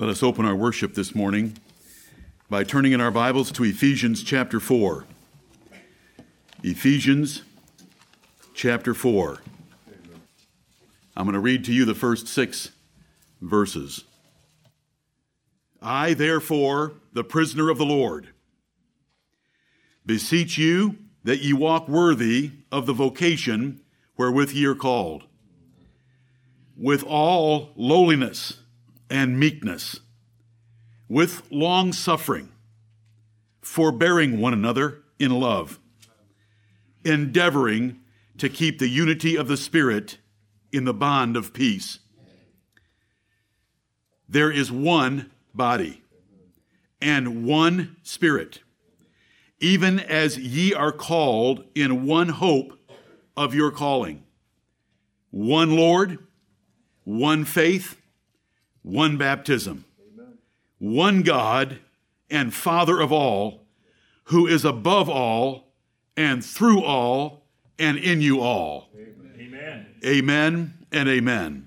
Let us open our worship this morning by turning in our Bibles to Ephesians chapter 4. Ephesians chapter 4. I'm going to read to you the first six verses. I, therefore, the prisoner of the Lord, beseech you that ye walk worthy of the vocation wherewith ye are called, with all lowliness and meekness, with long suffering, forbearing one another in love, endeavoring to keep the unity of the Spirit in the bond of peace. There is one body and one Spirit, even as ye are called in one hope of your calling. One Lord, one faith, one baptism, Amen. one God and Father of all, who is above all and through all and in you all. Amen. Amen and amen.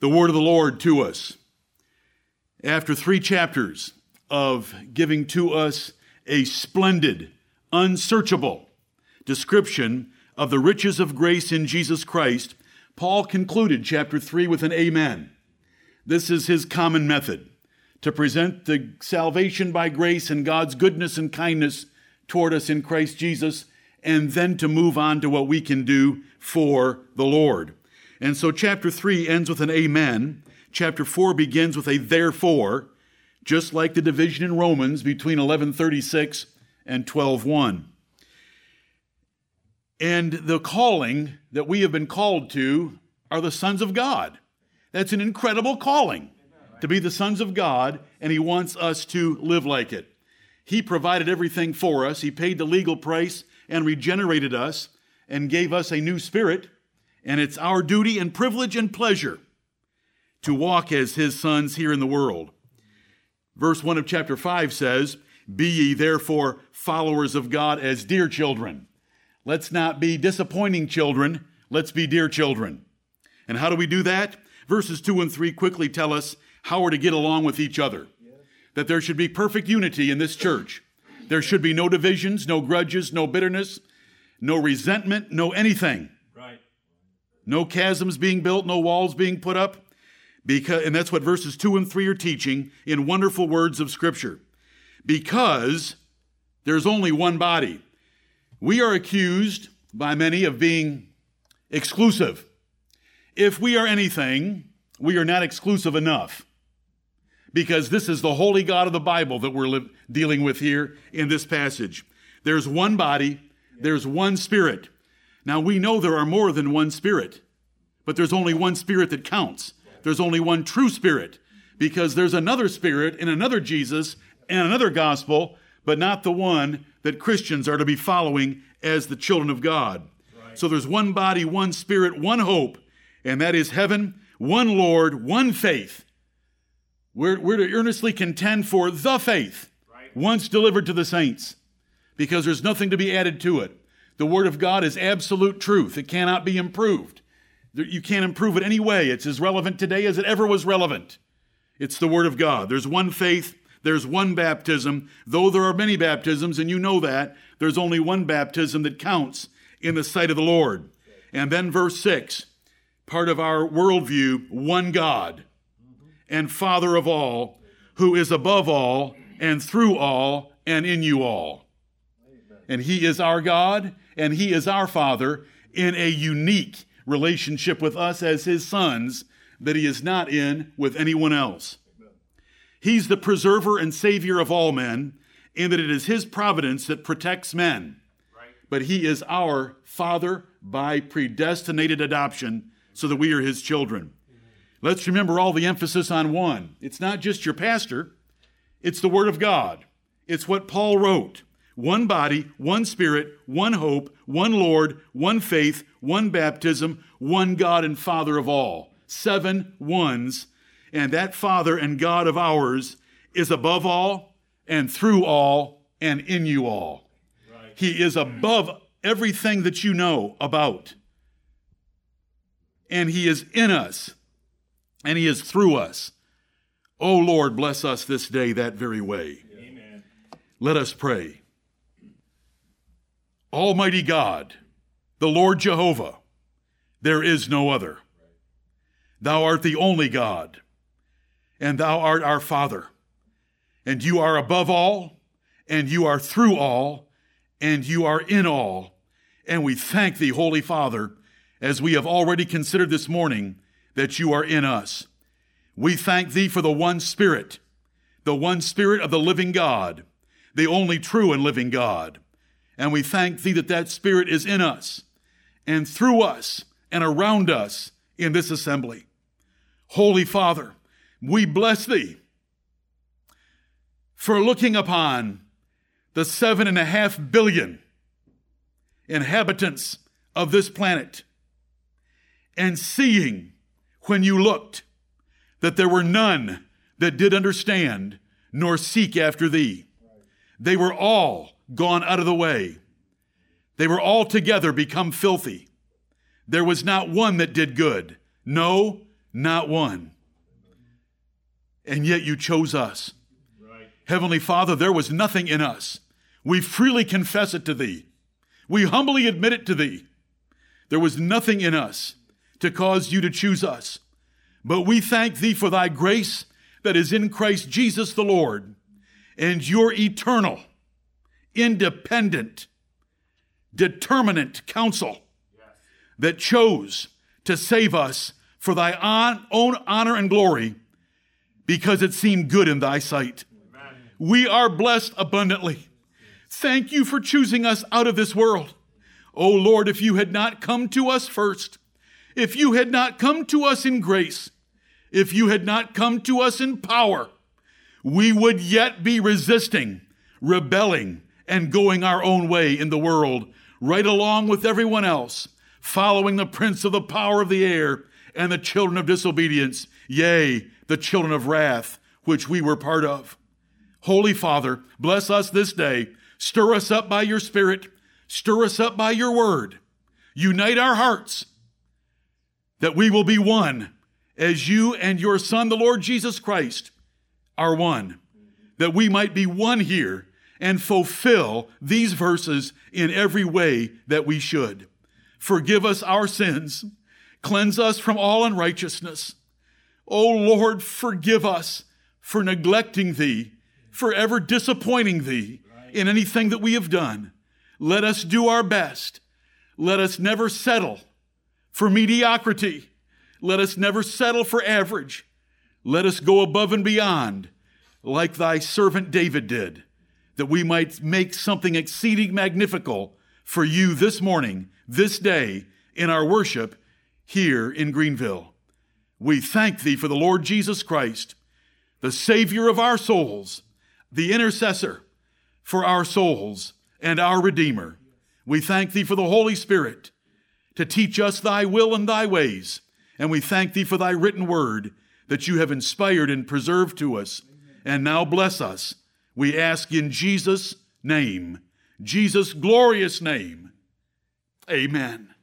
The word of the Lord to us. After three chapters of giving to us a splendid, unsearchable description of the riches of grace in Jesus Christ, Paul concluded chapter 3 with an amen. This is his common method to present the salvation by grace and God's goodness and kindness toward us in Christ Jesus, and then to move on to what we can do for the Lord. And so chapter 3 ends with an amen. Chapter 4 begins with a therefore, just like the division in Romans between 1136 and 12:1. And the calling that we have been called to are the sons of God. That's an incredible calling to be the sons of God, and He wants us to live like it. He provided everything for us, He paid the legal price and regenerated us and gave us a new spirit, and it's our duty and privilege and pleasure to walk as His sons here in the world. Verse 1 of chapter 5 says, Be ye therefore followers of God as dear children. Let's not be disappointing children, let's be dear children. And how do we do that? Verses 2 and 3 quickly tell us how we're to get along with each other. That there should be perfect unity in this church. There should be no divisions, no grudges, no bitterness, no resentment, no anything. Right. No chasms being built, no walls being put up. Because, and that's what verses 2 and 3 are teaching in wonderful words of Scripture. Because there's only one body. We are accused by many of being exclusive. If we are anything, we are not exclusive enough. Because this is the holy God of the Bible that we're li- dealing with here in this passage. There's one body, there's one spirit. Now we know there are more than one spirit, but there's only one spirit that counts. There's only one true spirit because there's another spirit and another Jesus and another gospel, but not the one that Christians are to be following as the children of God. Right. So there's one body, one spirit, one hope, and that is heaven, one Lord, one faith. We're, we're to earnestly contend for the faith right. once delivered to the saints because there's nothing to be added to it. The Word of God is absolute truth, it cannot be improved. You can't improve it any way. It's as relevant today as it ever was relevant. It's the Word of God. There's one faith, there's one baptism. Though there are many baptisms, and you know that, there's only one baptism that counts in the sight of the Lord. And then verse 6 part of our worldview, one God and Father of all, who is above all and through all and in you all. And He is our God and He is our Father in a unique relationship with us as His sons that He is not in with anyone else. He's the preserver and Savior of all men, in that it is His providence that protects men. But He is our Father by predestinated adoption so that we are his children. Let's remember all the emphasis on one. It's not just your pastor, it's the Word of God. It's what Paul wrote one body, one spirit, one hope, one Lord, one faith, one baptism, one God and Father of all. Seven ones. And that Father and God of ours is above all and through all and in you all. Right. He is above everything that you know about and He is in us and He is through us. O Lord, bless us this day that very way. Amen. Let us pray. Almighty God, the Lord Jehovah, there is no other. Thou art the only God, and thou art our Father, and you are above all, and you are through all, and you are in all. And we thank thee, Holy Father, as we have already considered this morning, that you are in us. We thank thee for the one Spirit, the one Spirit of the living God, the only true and living God. And we thank thee that that Spirit is in us and through us and around us in this assembly. Holy Father, we bless thee for looking upon the seven and a half billion inhabitants of this planet and seeing when you looked that there were none that did understand nor seek after thee. They were all gone out of the way. They were all together become filthy. There was not one that did good. No, not one. And yet you chose us. Right. Heavenly Father, there was nothing in us. We freely confess it to thee. We humbly admit it to thee. There was nothing in us to cause you to choose us. But we thank thee for thy grace that is in Christ Jesus the Lord and your eternal, independent, determinate counsel that chose to save us for thy own honor and glory because it seemed good in thy sight. We are blessed abundantly. Thank you for choosing us out of this world. Oh Lord, if you had not come to us first, if you had not come to us in grace, if you had not come to us in power, we would yet be resisting, rebelling, and going our own way in the world, right along with everyone else, following the prince of the power of the air and the children of disobedience, yea, the children of wrath, which we were part of. Holy Father, bless us this day. Stir us up by your Spirit. Stir us up by your word. Unite our hearts that we will be one as you and your Son, the Lord Jesus Christ, are one, that we might be one here and fulfill these verses in every way that we should. Forgive us our sins, cleanse us from all unrighteousness. O Lord, forgive us for neglecting Thee, for ever disappointing Thee in anything that we have done. Let us do our best. Let us never settle for mediocrity let us never settle for average. Let us go above and beyond, like thy servant David did, that we might make something exceeding magnifical for you this morning, this day, in our worship here in Greenville. We thank thee for the Lord Jesus Christ, the Savior of our souls, the intercessor for our souls, and our Redeemer. We thank thee for the Holy Spirit to teach us thy will and thy ways and we thank thee for thy written word that you have inspired and preserved to us. And now bless us. We ask in Jesus' name, Jesus' glorious name. Amen.